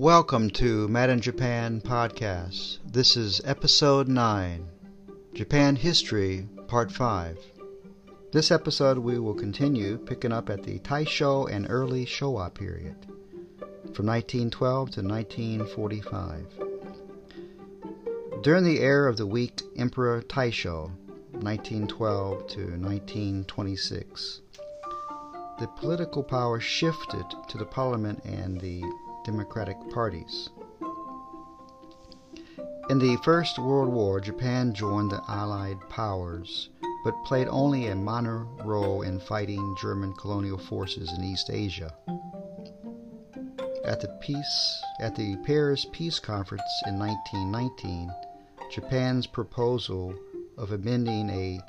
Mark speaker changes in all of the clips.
Speaker 1: Welcome to Mad in Japan podcast. This is episode 9, Japan History, Part 5. This episode we will continue picking up at the Taisho and early Showa period, from 1912 to 1945. During the era of the weak Emperor Taisho, 1912 to 1926, the political power shifted to the parliament and the democratic parties. In the First World War, Japan joined the Allied powers, but played only a minor role in fighting German colonial forces in East Asia. At the peace at the Paris Peace Conference in 1919, Japan's proposal of amending a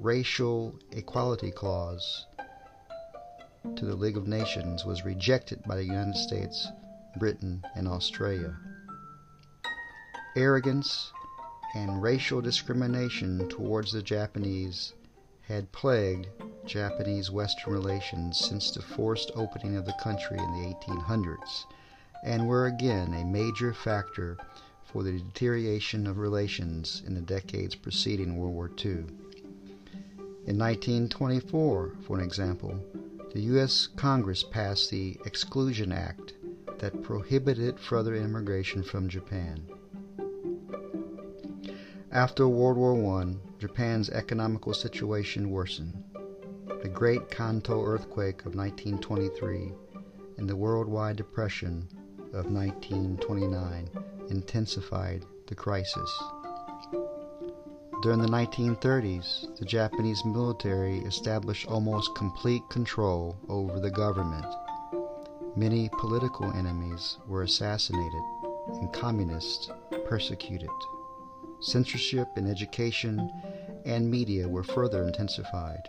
Speaker 1: racial equality clause to the League of Nations was rejected by the United States, Britain, and Australia. Arrogance and racial discrimination towards the Japanese had plagued Japanese Western relations since the forced opening of the country in the 1800s and were again a major factor for the deterioration of relations in the decades preceding World War II. In 1924, for an example, the U.S. Congress passed the Exclusion Act that prohibited further immigration from Japan. After World War I, Japan's economical situation worsened. The Great Kanto earthquake of 1923 and the Worldwide Depression of 1929 intensified the crisis. During the 1930s, the Japanese military established almost complete control over the government. Many political enemies were assassinated and communists persecuted. Censorship in education and media were further intensified.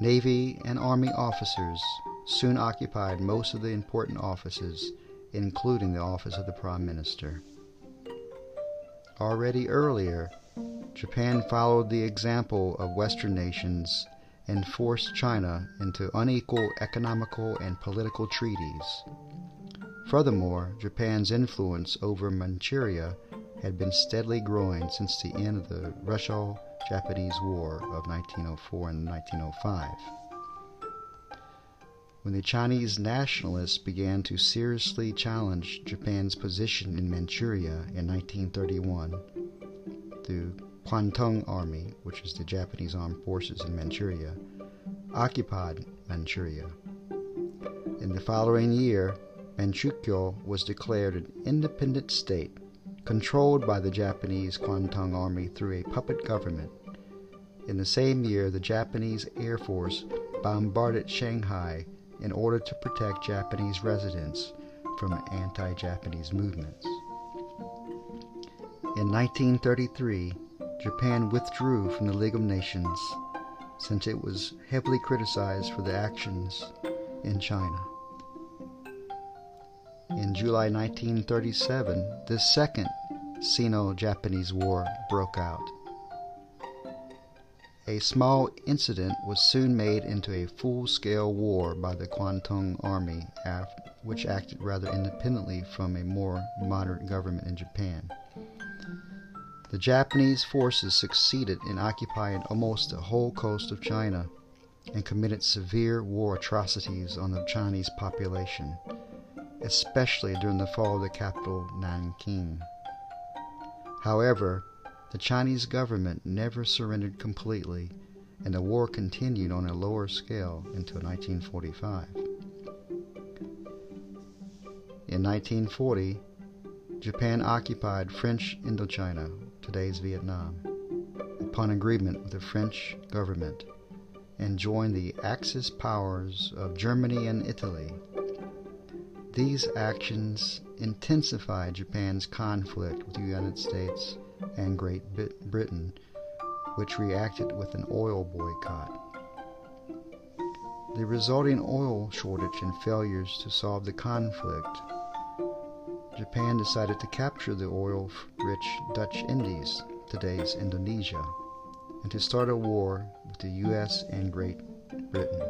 Speaker 1: Navy and Army officers soon occupied most of the important offices, including the office of the Prime Minister. Already earlier, Japan followed the example of Western nations and forced China into unequal economical and political treaties. Furthermore, Japan's influence over Manchuria had been steadily growing since the end of the Russo Japanese War of 1904 and 1905. When the Chinese nationalists began to seriously challenge Japan's position in Manchuria in 1931, the Kwantung Army, which is the Japanese armed forces in Manchuria, occupied Manchuria. In the following year, Manchukuo was declared an independent state, controlled by the Japanese Kwantung Army through a puppet government. In the same year, the Japanese Air Force bombarded Shanghai in order to protect Japanese residents from anti Japanese movements. In 1933, Japan withdrew from the League of Nations since it was heavily criticized for the actions in China. In July 1937, the Second Sino Japanese War broke out. A small incident was soon made into a full scale war by the Kwantung Army, which acted rather independently from a more moderate government in Japan. The Japanese forces succeeded in occupying almost the whole coast of China and committed severe war atrocities on the Chinese population, especially during the fall of the capital Nanking. However, the Chinese government never surrendered completely, and the war continued on a lower scale until 1945. In 1940, Japan occupied French Indochina today's Vietnam, upon agreement with the French government, and joined the Axis powers of Germany and Italy. These actions intensified Japan's conflict with the United States and Great Britain, which reacted with an oil boycott. The resulting oil shortage and failures to solve the conflict Japan decided to capture the oil rich Dutch Indies, today's Indonesia, and to start a war with the US and Great Britain.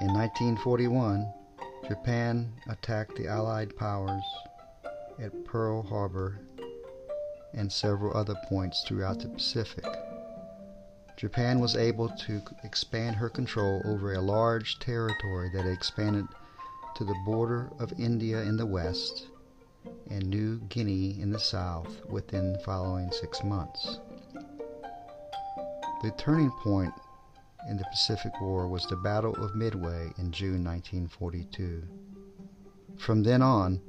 Speaker 1: In 1941, Japan attacked the Allied powers at Pearl Harbor and several other points throughout the Pacific. Japan was able to expand her control over a large territory that expanded to the border of India in the west and New Guinea in the south within the following six months. The turning point in the Pacific War was the Battle of Midway in June 1942. From then on,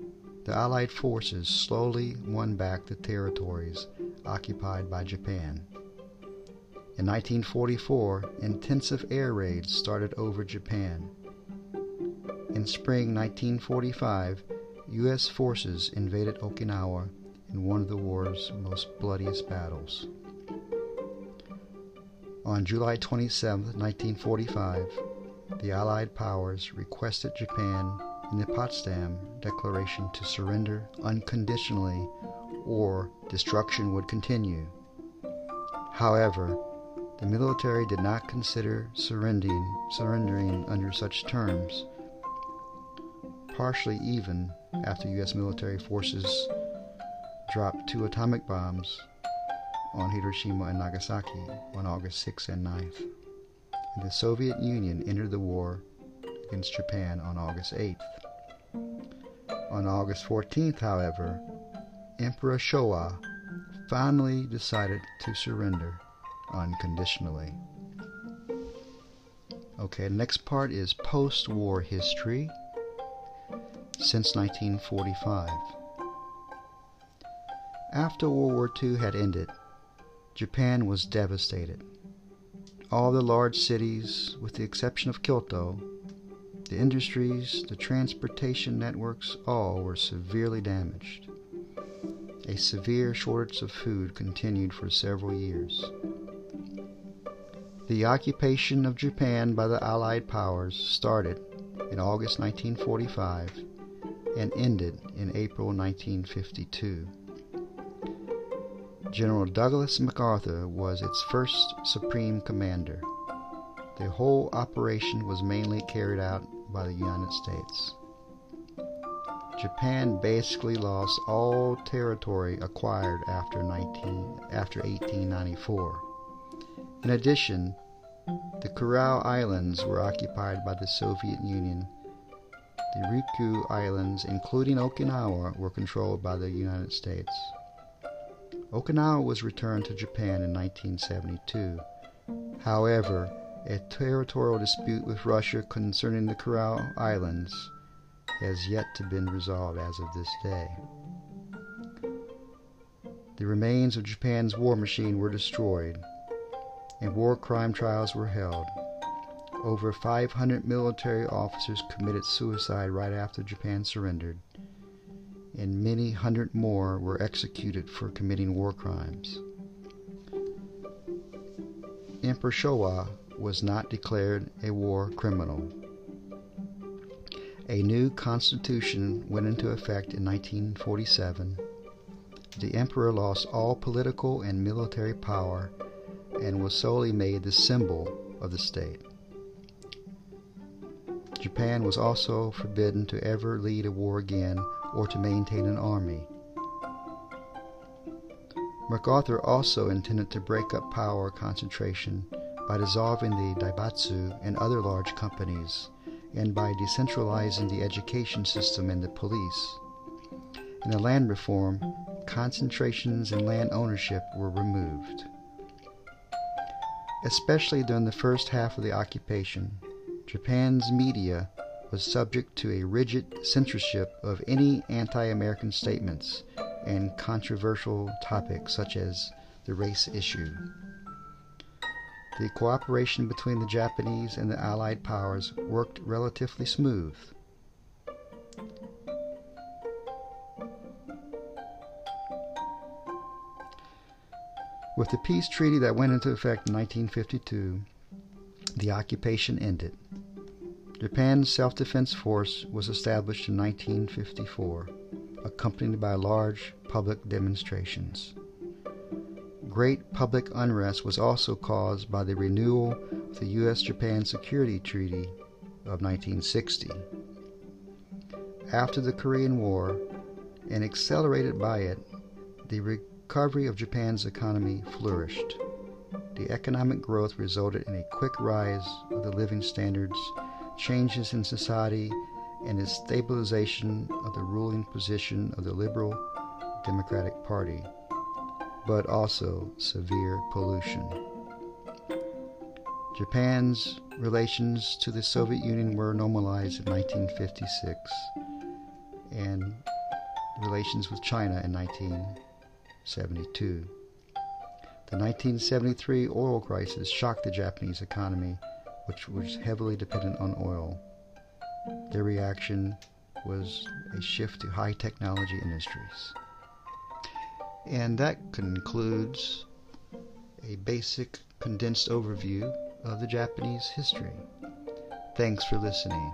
Speaker 1: the Allied forces slowly won back the territories occupied by Japan. In 1944, intensive air raids started over Japan. In spring 1945, U.S. forces invaded Okinawa in one of the war's most bloodiest battles. On July 27, 1945, the Allied powers requested Japan in the Potsdam Declaration to surrender unconditionally or destruction would continue. However, the military did not consider surrendering, surrendering under such terms, partially even after U.S. military forces dropped two atomic bombs on Hiroshima and Nagasaki on August 6 and 9th. And the Soviet Union entered the war against Japan on August 8th. On August 14th, however, Emperor Showa finally decided to surrender unconditionally. Okay, next part is post war history since 1945. After World War II had ended, Japan was devastated. All the large cities, with the exception of Kyoto, the industries, the transportation networks, all were severely damaged. A severe shortage of food continued for several years. The occupation of Japan by the Allied powers started in August 1945 and ended in April 1952. General Douglas MacArthur was its first supreme commander. The whole operation was mainly carried out by the United States. Japan basically lost all territory acquired after 19 after 1894. In addition, the Kuril Islands were occupied by the Soviet Union. The Ryukyu Islands, including Okinawa, were controlled by the United States. Okinawa was returned to Japan in 1972. However, a territorial dispute with Russia concerning the Kuril Islands has yet to be resolved as of this day. The remains of Japan's war machine were destroyed and war crime trials were held. Over 500 military officers committed suicide right after Japan surrendered, and many hundred more were executed for committing war crimes. Emperor Showa was not declared a war criminal. A new constitution went into effect in 1947. The emperor lost all political and military power and was solely made the symbol of the state. Japan was also forbidden to ever lead a war again or to maintain an army. MacArthur also intended to break up power concentration by dissolving the zaibatsu and other large companies and by decentralizing the education system and the police. In the land reform, concentrations in land ownership were removed especially during the first half of the occupation. Japan's media was subject to a rigid censorship of any anti American statements and controversial topics such as the race issue. The cooperation between the Japanese and the Allied powers worked relatively smooth. With the peace treaty that went into effect in 1952, the occupation ended. Japan's self defense force was established in 1954, accompanied by large public demonstrations. Great public unrest was also caused by the renewal of the U.S. Japan Security Treaty of 1960. after the Korean War and accelerated by it, the recovery of Japan's economy flourished. The economic growth resulted in a quick rise of the living standards, changes in society, and a stabilization of the ruling position of the Liberal Democratic Party, but also severe pollution. Japan's relations to the Soviet Union were normalized in 1956 and relations with China in 1972. The 1973 oil crisis shocked the Japanese economy, which was heavily dependent on oil. Their reaction was a shift to high technology industries. And that concludes a basic condensed overview of the Japanese history. Thanks for listening.